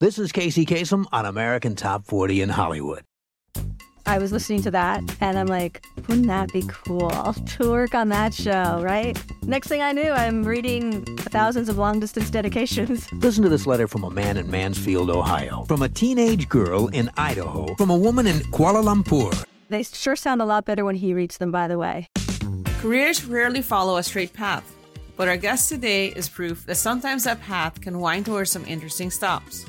This is Casey Kasem on American Top 40 in Hollywood. I was listening to that and I'm like, wouldn't that be cool to work on that show, right? Next thing I knew, I'm reading thousands of long distance dedications. Listen to this letter from a man in Mansfield, Ohio, from a teenage girl in Idaho, from a woman in Kuala Lumpur. They sure sound a lot better when he reads them, by the way. Careers rarely follow a straight path, but our guest today is proof that sometimes that path can wind towards some interesting stops.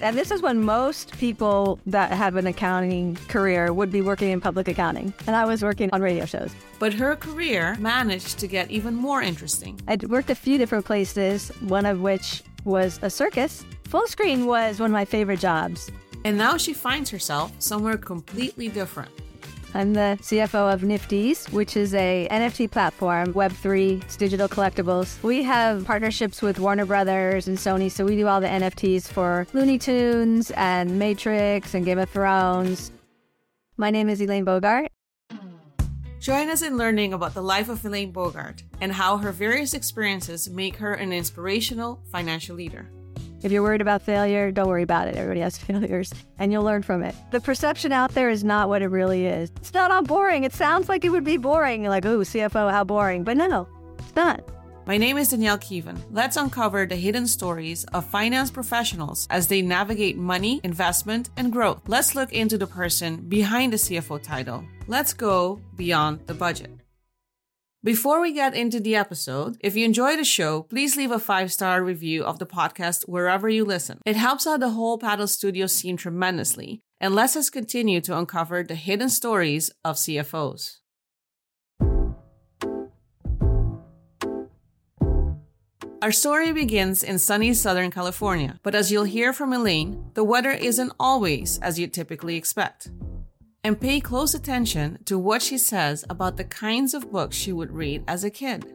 And this is when most people that have an accounting career would be working in public accounting. And I was working on radio shows. But her career managed to get even more interesting. I'd worked a few different places, one of which was a circus. Fullscreen was one of my favorite jobs. And now she finds herself somewhere completely different. I'm the CFO of Nifty's, which is a NFT platform, Web3, it's digital collectibles. We have partnerships with Warner Brothers and Sony, so we do all the NFTs for Looney Tunes and Matrix and Game of Thrones. My name is Elaine Bogart. Join us in learning about the life of Elaine Bogart and how her various experiences make her an inspirational financial leader. If you're worried about failure, don't worry about it. Everybody has failures and you'll learn from it. The perception out there is not what it really is. It's not all boring. It sounds like it would be boring. Like, ooh, CFO, how boring. But no, it's not. My name is Danielle Keevan. Let's uncover the hidden stories of finance professionals as they navigate money, investment, and growth. Let's look into the person behind the CFO title. Let's go beyond the budget. Before we get into the episode, if you enjoy the show, please leave a five star review of the podcast wherever you listen. It helps out the whole Paddle Studio scene tremendously and lets us continue to uncover the hidden stories of CFOs. Our story begins in sunny Southern California, but as you'll hear from Elaine, the weather isn't always as you'd typically expect and pay close attention to what she says about the kinds of books she would read as a kid.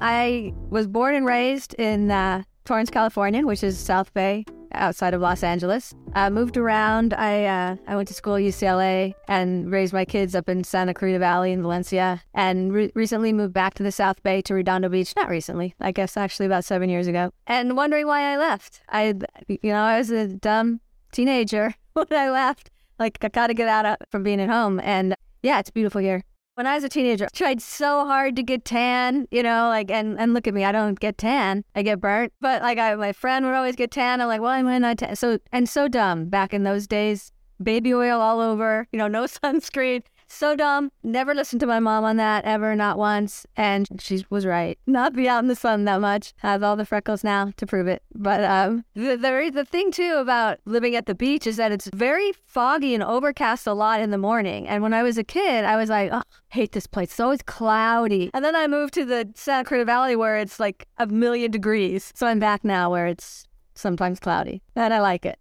I was born and raised in uh, Torrance, California, which is South Bay, outside of Los Angeles. I moved around. I uh, I went to school at UCLA and raised my kids up in Santa Clarita Valley in Valencia, and re- recently moved back to the South Bay to Redondo Beach. Not recently, I guess actually about seven years ago. And wondering why I left. I, you know, I was a dumb teenager when I left like, I gotta get out of, from being at home. And yeah, it's beautiful here. When I was a teenager, I tried so hard to get tan, you know, like, and, and look at me, I don't get tan. I get burnt. But like, I, my friend would always get tan. I'm like, why am I not tan? So, and so dumb back in those days. Baby oil all over, you know, no sunscreen. So dumb. Never listened to my mom on that ever, not once. And she was right. Not be out in the sun that much. I Have all the freckles now to prove it. But um, the, the the thing too about living at the beach is that it's very foggy and overcast a lot in the morning. And when I was a kid, I was like, oh, hate this place. It's always cloudy. And then I moved to the Santa Cruz Valley where it's like a million degrees. So I'm back now where it's sometimes cloudy, and I like it.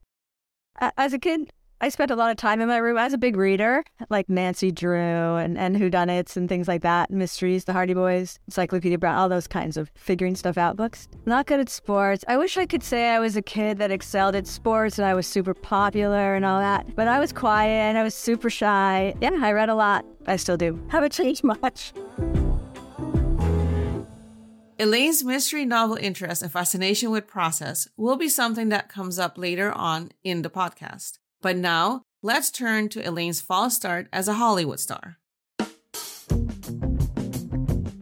As a kid, I spent a lot of time in my room. I was a big reader, like Nancy Drew and, and Whodunits and things like that, mysteries, the Hardy Boys, Encyclopedia Brown, all those kinds of figuring stuff out books. Not good at sports. I wish I could say I was a kid that excelled at sports and I was super popular and all that, but I was quiet and I was super shy. Yeah, I read a lot. I still do. Haven't changed much. Elaine's mystery novel interest and fascination with process will be something that comes up later on in the podcast. But now, let's turn to Elaine's false start as a Hollywood star.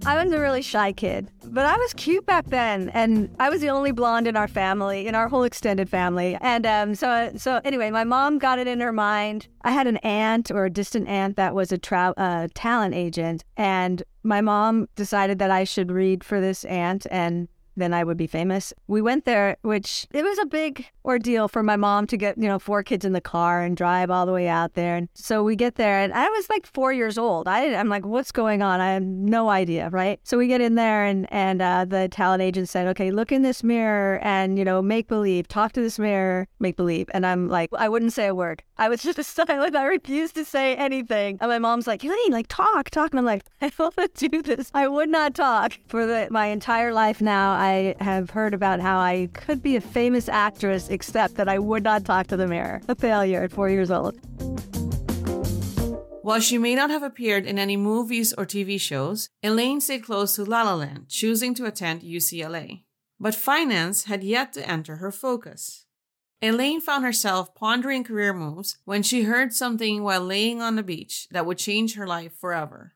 I was a really shy kid, but I was cute back then, and I was the only blonde in our family, in our whole extended family. And um, so, so anyway, my mom got it in her mind. I had an aunt or a distant aunt that was a tra- uh, talent agent, and my mom decided that I should read for this aunt and then I would be famous. We went there, which it was a big ordeal for my mom to get, you know, four kids in the car and drive all the way out there. And so we get there, and I was like four years old. I, I'm like, what's going on? I have no idea, right? So we get in there, and and uh, the talent agent said, okay, look in this mirror and you know, make believe, talk to this mirror, make believe. And I'm like, I wouldn't say a word. I was just silent. I refused to say anything. And my mom's like, Elaine, like talk, talk. And I'm like, I don't want to do this. I would not talk for the, my entire life now. I have heard about how I could be a famous actress, except that I would not talk to the mirror. A failure at four years old. While she may not have appeared in any movies or TV shows, Elaine stayed close to La La Land, choosing to attend UCLA. but finance had yet to enter her focus. Elaine found herself pondering career moves when she heard something while laying on the beach that would change her life forever.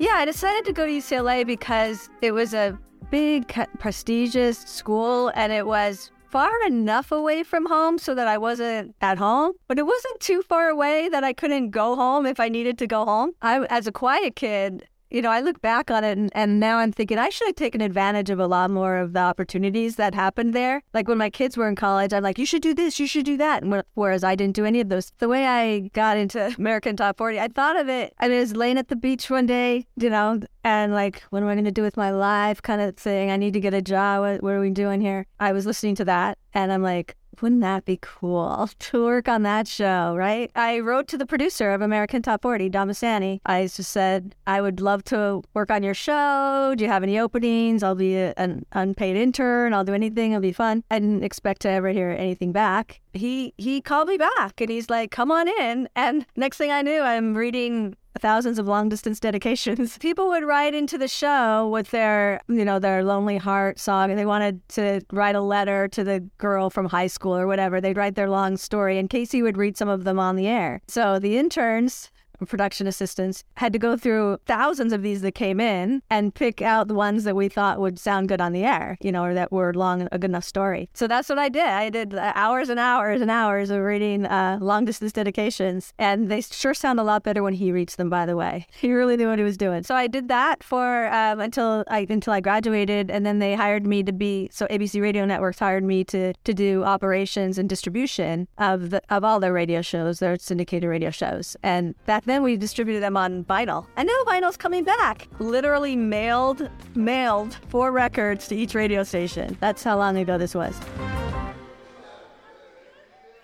Yeah, I decided to go to UCLA because it was a big, prestigious school and it was far enough away from home so that I wasn't at home, but it wasn't too far away that I couldn't go home if I needed to go home. I, as a quiet kid, you know, I look back on it and, and, now I'm thinking I should have taken advantage of a lot more of the opportunities that happened there. Like when my kids were in college, I'm like, you should do this, you should do that. And whereas I didn't do any of those. The way I got into American Top 40, I thought of it. I was laying at the beach one day, you know, and like, what am I going to do with my life kind of thing? I need to get a job. What, what are we doing here? I was listening to that and I'm like, wouldn't that be cool to work on that show, right? I wrote to the producer of American Top 40, Don Bustany. I just said, I would love to work on your show. Do you have any openings? I'll be a, an unpaid intern. I'll do anything. It'll be fun. I didn't expect to ever hear anything back. He he called me back and he's like, come on in. And next thing I knew, I'm reading thousands of long distance dedications. People would write into the show with their, you know, their lonely heart song and they wanted to write a letter to the girl from high school or whatever. They'd write their long story and Casey would read some of them on the air. So the interns production assistants had to go through thousands of these that came in and pick out the ones that we thought would sound good on the air, you know, or that were long, a good enough story. So that's what I did. I did hours and hours and hours of reading uh, long distance dedications, and they sure sound a lot better when he reads them. By the way, he really knew what he was doing. So I did that for um, until I until I graduated, and then they hired me to be so ABC Radio Networks hired me to to do operations and distribution of the of all their radio shows, their syndicated radio shows, and that then we distributed them on vinyl. And now vinyl's coming back. Literally mailed, mailed four records to each radio station. That's how long ago this was.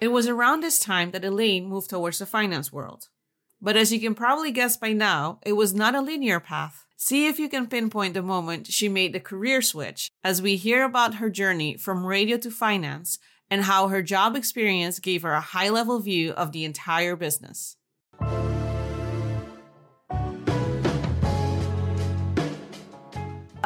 It was around this time that Elaine moved towards the finance world. But as you can probably guess by now, it was not a linear path. See if you can pinpoint the moment she made the career switch as we hear about her journey from radio to finance and how her job experience gave her a high level view of the entire business.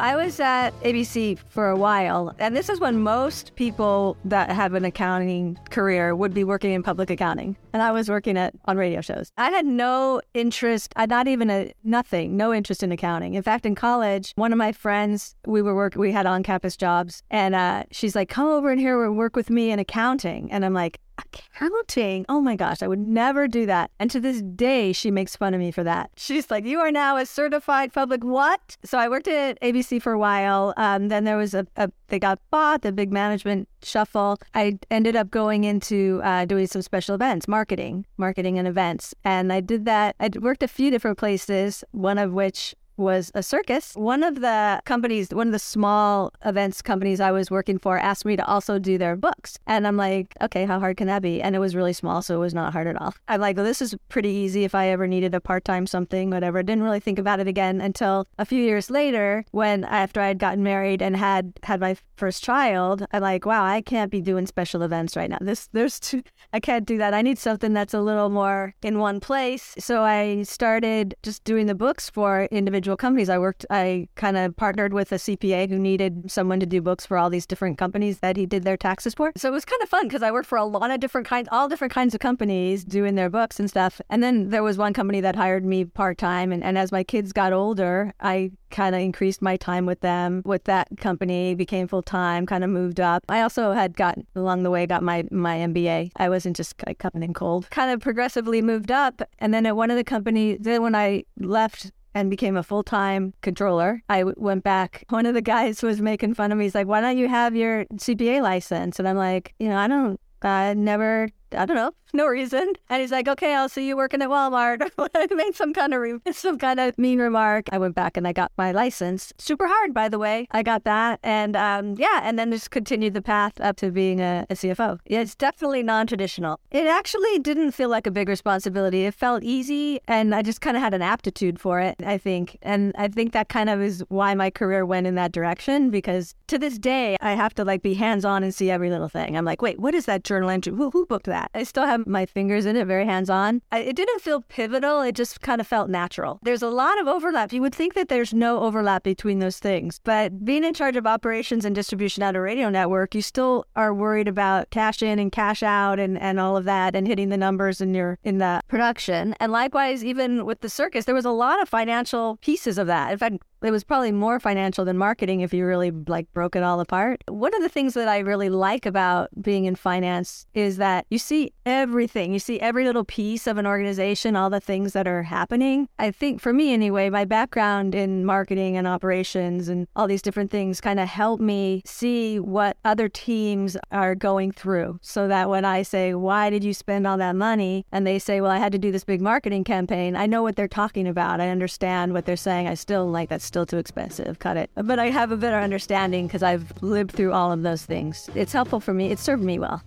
I was at ABC for a while, and this is when most people that have an accounting career would be working in public accounting. And I was working at on radio shows. I had no interest, I not even a nothing, no interest in accounting. In fact, in college, one of my friends, we were work, we had on campus jobs, and uh, she's like, "Come over and here and work with me in accounting." And I'm like, accounting. Oh my gosh, I would never do that. And to this day, she makes fun of me for that. She's like, You are now a certified public what? So I worked at ABC for a while. Um, then there was a, a, they got bought, the big management shuffle. I ended up going into uh, doing some special events, marketing, marketing and events. And I did that. I worked a few different places, one of which was a circus. One of the companies, one of the small events companies I was working for asked me to also do their books. And I'm like, okay, how hard can that be? And it was really small, so it was not hard at all. I'm like, well, this is pretty easy if I ever needed a part time something, whatever. Didn't really think about it again until a few years later when after I had gotten married and had had my first child, I'm like, wow, I can't be doing special events right now. This there's too I can't do that. I need something that's a little more in one place. So I started just doing the books for individual individual companies. I worked, I kind of partnered with a CPA who needed someone to do books for all these different companies that he did their taxes for. So it was kind of fun because I worked for a lot of different kinds, all different kinds of companies doing their books and stuff. And then there was one company that hired me part time. And, and as my kids got older, I kind of increased my time with them with that company, became full time, kind of moved up. I also had gotten along the way, got my, my MBA. I wasn't just like coming in cold, kind of progressively moved up. And then at one of the companies, then when I left and became a full time controller. I w- went back. One of the guys was making fun of me. He's like, "Why don't you have your CPA license?" And I'm like, "You know, I don't. I never I don't know, no reason. And he's like, okay, I'll see you working at Walmart. I made some kind of re- some kind of mean remark. I went back and I got my license. Super hard, by the way. I got that, and um, yeah, and then just continued the path up to being a, a CFO. Yeah, it's definitely non-traditional. It actually didn't feel like a big responsibility. It felt easy, and I just kind of had an aptitude for it. I think, and I think that kind of is why my career went in that direction. Because to this day, I have to like be hands-on and see every little thing. I'm like, wait, what is that journal entry? Who, who booked that? That. I still have my fingers in it, very hands on. It didn't feel pivotal, it just kind of felt natural. There's a lot of overlap. You would think that there's no overlap between those things, but being in charge of operations and distribution at a radio network, you still are worried about cash in and cash out and, and all of that and hitting the numbers in your in the production. And likewise, even with the circus, there was a lot of financial pieces of that. In fact, it was probably more financial than marketing if you really like broke it all apart. One of the things that I really like about being in finance is that you see everything. You see every little piece of an organization, all the things that are happening. I think for me anyway, my background in marketing and operations and all these different things kind of help me see what other teams are going through so that when I say, "Why did you spend all that money?" and they say, "Well, I had to do this big marketing campaign." I know what they're talking about. I understand what they're saying. I still like that still too expensive. Cut it. But I have a better understanding because I've lived through all of those things. It's helpful for me. It served me well.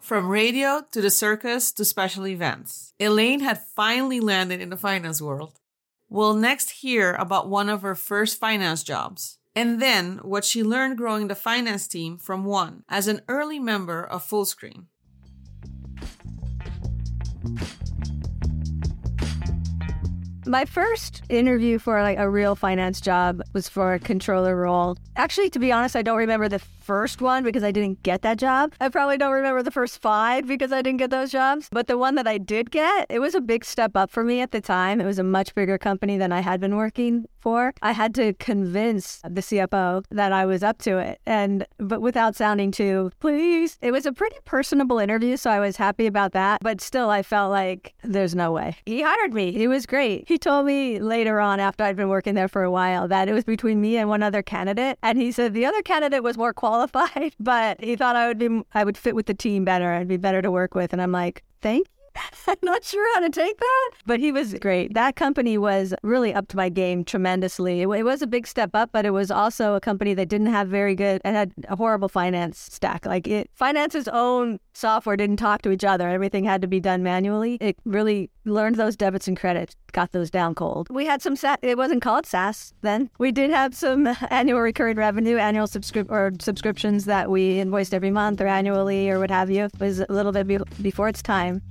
From radio to the circus to special events, Elaine had finally landed in the finance world. We'll next hear about one of her first finance jobs, and then what she learned growing the finance team from one as an early member of Fullscreen. My first interview for like a real finance job was for a controller role. Actually, to be honest, I don't remember the first one because I didn't get that job. I probably don't remember the first five because I didn't get those jobs. But the one that I did get, it was a big step up for me at the time. It was a much bigger company than I had been working for. I had to convince the CFO that I was up to it. And, but without sounding too, please. It was a pretty personable interview. So I was happy about that. But still, I felt like there's no way. He hired me. He was great. He told me later on, after I'd been working there for a while, that it was between me and one other candidate. And he said the other candidate was more qualified qualified, but he thought I would be I would fit with the team better. I'd be better to work with. And I'm like, thank I'm not sure how to take that, but he was great. That company was really up to my game tremendously. It, it, was a big step up, but it was also a company that didn't have very good and had a horrible finance stack. Like it, finance's own software didn't talk to each other. Everything had to be done manually. It really learned those debits and credits, got those down cold. We had some SaaS. It wasn't called SaaS then. We did have some annual recurring revenue, annual subscrip or subscriptions that we invoiced every month or annually or what have you. It was a little bit be- before its time.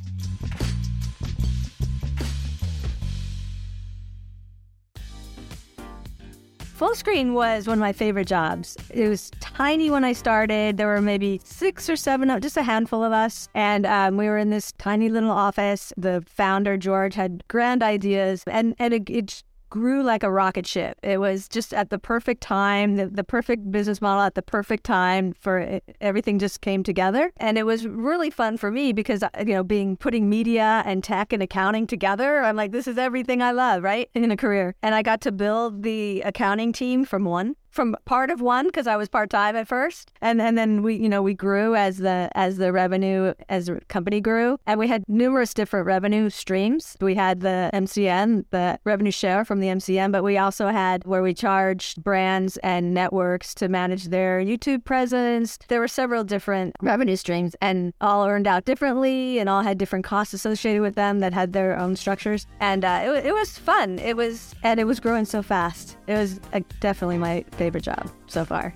Fullscreen was one of my favorite jobs. It was tiny when I started. There were maybe six or seven, just a handful of us. And um, we were in this tiny little office. The founder, George, had grand ideas. And, and it, it grew like a rocket ship. It was just at the perfect time, the, the perfect business model at the perfect time for it, everything just came together. And it was really fun for me because, uh, you know, being putting media and tech and accounting together, I'm like, this is everything I love, right? In a career. And I got to build the accounting team from one from part of one because I was part time at first, and, and then we you know we grew as the as the revenue as the company grew, and we had numerous different revenue streams. We had the MCN, the revenue share from the MCN, but we also had where we charged brands and networks to manage their YouTube presence. There were several different revenue streams, and all earned out differently, and all had different costs associated with them that had their own structures. And uh, it, it was fun. It was and it was growing so fast. It was uh, definitely my favorite job so far.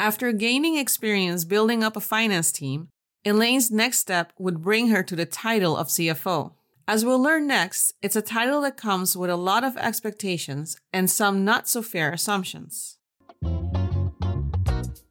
After gaining experience building up a finance team, Elaine's next step would bring her to the title of CFO. As we'll learn next, it's a title that comes with a lot of expectations and some not so fair assumptions.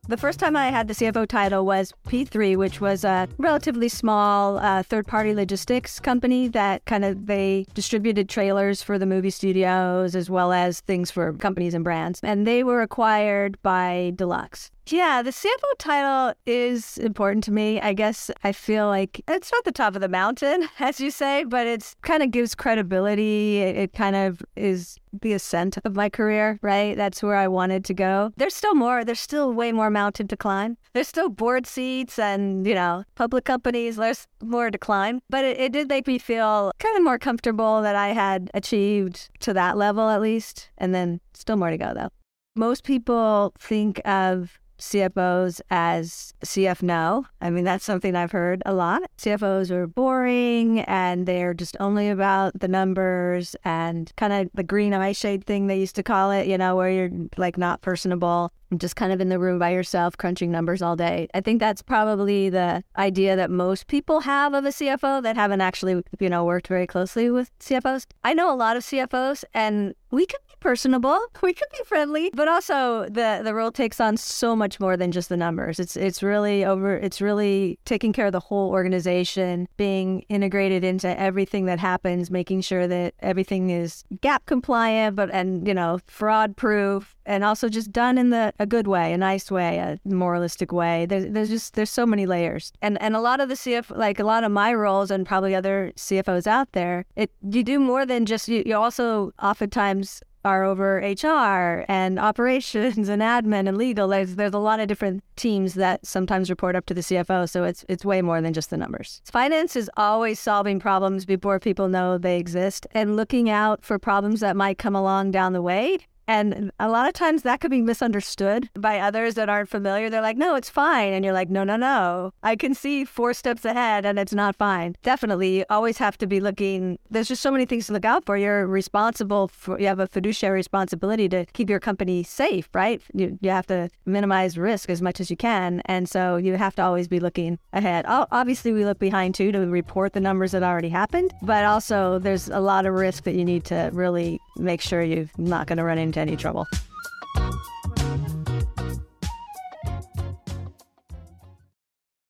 The first time I had the CFO title was P3, which was a relatively small uh, third-party logistics company that kind of they distributed trailers for the movie studios as well as things for companies and brands. And they were acquired by Deluxe. Yeah, the CFO title is important to me. I guess I feel like it's not the top of the mountain, as you say, but it's kind of gives credibility. It, it, kind of is the ascent of my career, right? That's where I wanted to go. There's still more. There's still way more mountain to climb. There's still board seats and, you know, public companies. There's more to climb. But it, it did make me feel kind of more comfortable that I had achieved to that level at least. And then still more to go, though. Most people think of CFOs as CF no. I mean, that's something I've heard a lot. CFOs are boring and they're just only about the numbers and kind of the green eye shade thing they used to call it, you know, where you're like not personable just kind of in the room by yourself crunching numbers all day. I think that's probably the idea that most people have of a CFO that haven't actually, you know, worked very closely with CFOs. I know a lot of CFOs and we could be personable, we could be friendly, but also the the role takes on so much more than just the numbers. It's it's really over it's really taking care of the whole organization, being integrated into everything that happens, making sure that everything is GAAP compliant but and you know, fraud proof and also just done in the a good way, a nice way, a moralistic way. There's there's just there's so many layers. And and a lot of the CF like a lot of my roles and probably other CFOs out there, it you do more than just you, you also oftentimes are over HR and operations and admin and legal. There's there's a lot of different teams that sometimes report up to the CFO, so it's it's way more than just the numbers. Finance is always solving problems before people know they exist and looking out for problems that might come along down the way and a lot of times that could be misunderstood by others that aren't familiar. They're like, no, it's fine. And you're like, no, no, no. I can see four steps ahead and it's not fine. Definitely, you always have to be looking. There's just so many things to look out for. You're responsible for, you have a fiduciary responsibility to keep your company safe, right? You, you have to minimize risk as much as you can. And so you have to always be looking ahead. Obviously, we look behind too to report the numbers that already happened, but also there's a lot of risk that you need to really make sure you're not going to run into into any trouble.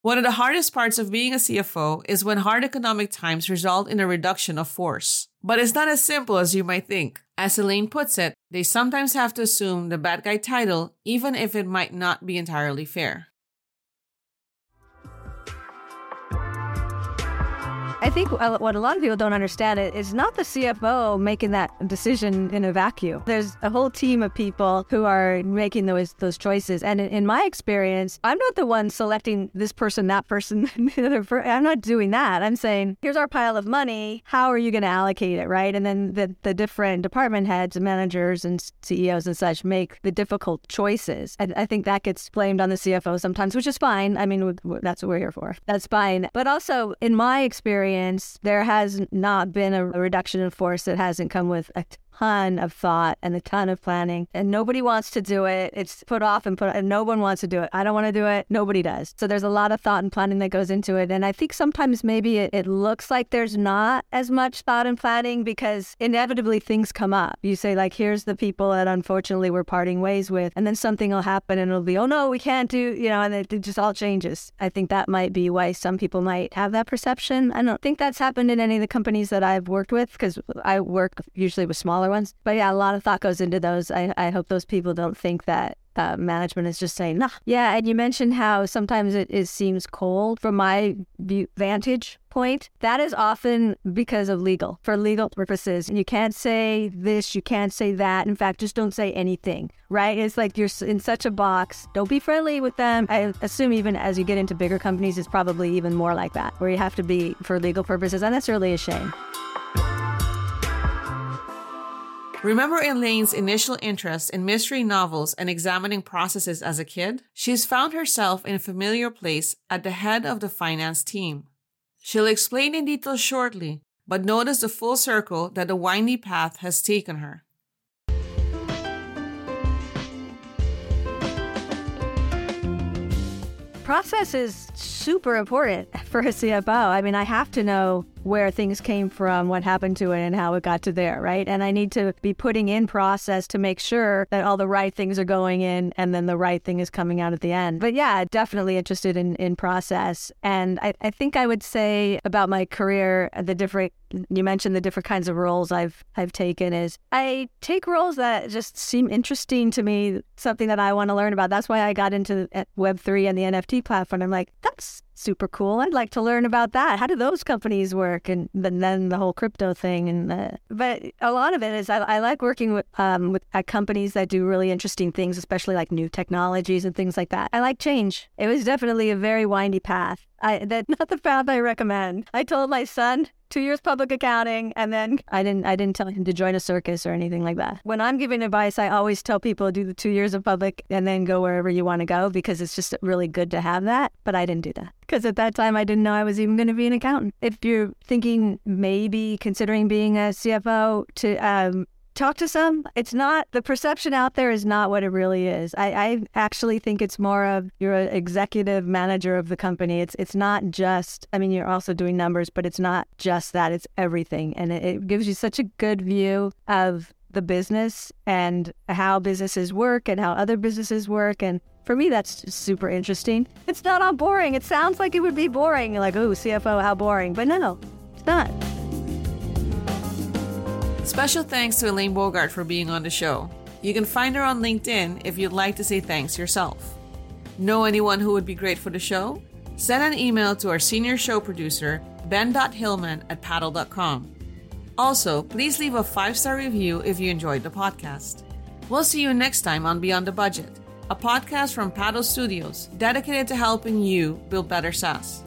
One of the hardest parts of being a CFO is when hard economic times result in a reduction of force. But it's not as simple as you might think. As Elaine puts it, they sometimes have to assume the bad guy title, even if it might not be entirely fair. I think uh, what a lot of people don't understand is not the CFO making that decision in a vacuum. There's a whole team of people who are making those those choices. And in my experience, I'm not the one selecting this person, that person, I'm not doing that. I'm saying, here's our pile of money. How are you going to allocate it, right? And then the, the different department heads and managers and CEOs and such make the difficult choices. And I think that gets blamed on the CFO sometimes, which is fine. I mean, that's what we're here for. That's fine. But also, in my experience, experience, there has not been a reduction in force that hasn't come with a ton of thought and a ton of planning, and nobody wants to do it. It's put off and put, and no one wants to do it. I don't want to do it. Nobody does. So there's a lot of thought and planning that goes into it. And I think sometimes maybe it, it looks like there's not as much thought and planning because inevitably things come up. You say, like, here's the people that unfortunately we're parting ways with, and then something will happen and it'll be, oh no, we can't do, you know, and it, it just all changes. I think that might be why some people might have that perception. I don't think that's happened in any of the companies that I've worked with because I work usually with smaller smaller ones. But yeah, a lot of thought goes into those. I, I hope those people don't think that uh, management is just saying, nah. Yeah, and you mentioned how sometimes it, it seems cold. From my vantage point, that is often because of legal, for legal purposes. And you can't say this, you can't say that. In fact, just don't say anything, right? It's like you're in such a box. Don't be friendly with them. I assume even as you get into bigger companies, it's probably even more like that, where you have to be for legal purposes. And that's really a shame. Remember Elaine's initial interest in mystery novels and examining processes as a kid? She's found herself in a familiar place at the head of the finance team. She'll explain in detail shortly, but notice the full circle that the windy path has taken her. Process is super important for a CFO. I mean, I have to know where things came from, what happened to it, and how it got to there, right? And I need to be putting in process to make sure that all the right things are going in and then the right thing is coming out at the end. But yeah, definitely interested in, in process. And I, I think I would say about my career, the different you mentioned the different kinds of roles I've I've taken is I take roles that just seem interesting to me, something that I want to learn about. That's why I got into eh, Web three and the NFT platform. I'm like, that's super cool. I'd like to learn about that. How do those companies work? And then the whole crypto thing. And the, but a lot of it is I, I like working with um, with at companies that do really interesting things, especially like new technologies and things like that. I like change. It was definitely a very windy path. I that not the path I recommend. I told my son two years public accounting, and then I didn't I didn't tell him to join a circus or anything like that. When I'm giving advice, I always tell people do the two years of public and then go wherever you want to go because it's just really good to have that. But I didn't do that because at that time I didn't know I was even going to be an accountant. If you're thinking maybe considering being a CFO to um, talk to some. It's not the perception out there is not what it really is. I, I actually think it's more of you're an executive manager of the company. It's it's not just. I mean, you're also doing numbers, but it's not just that. It's everything, and it, it gives you such a good view of the business and how businesses work and how other businesses work and for me that's super interesting it's not all boring it sounds like it would be boring like oh cfo how boring but no it's not Special thanks to Elaine Bogart for being on the show. You can find her on LinkedIn if you'd like to say thanks yourself. Know anyone who would be great for the show? Send an email to our senior show producer, ben.hillman at paddle.com. Also, please leave a five star review if you enjoyed the podcast. We'll see you next time on Beyond the Budget, a podcast from Paddle Studios dedicated to helping you build better SaaS.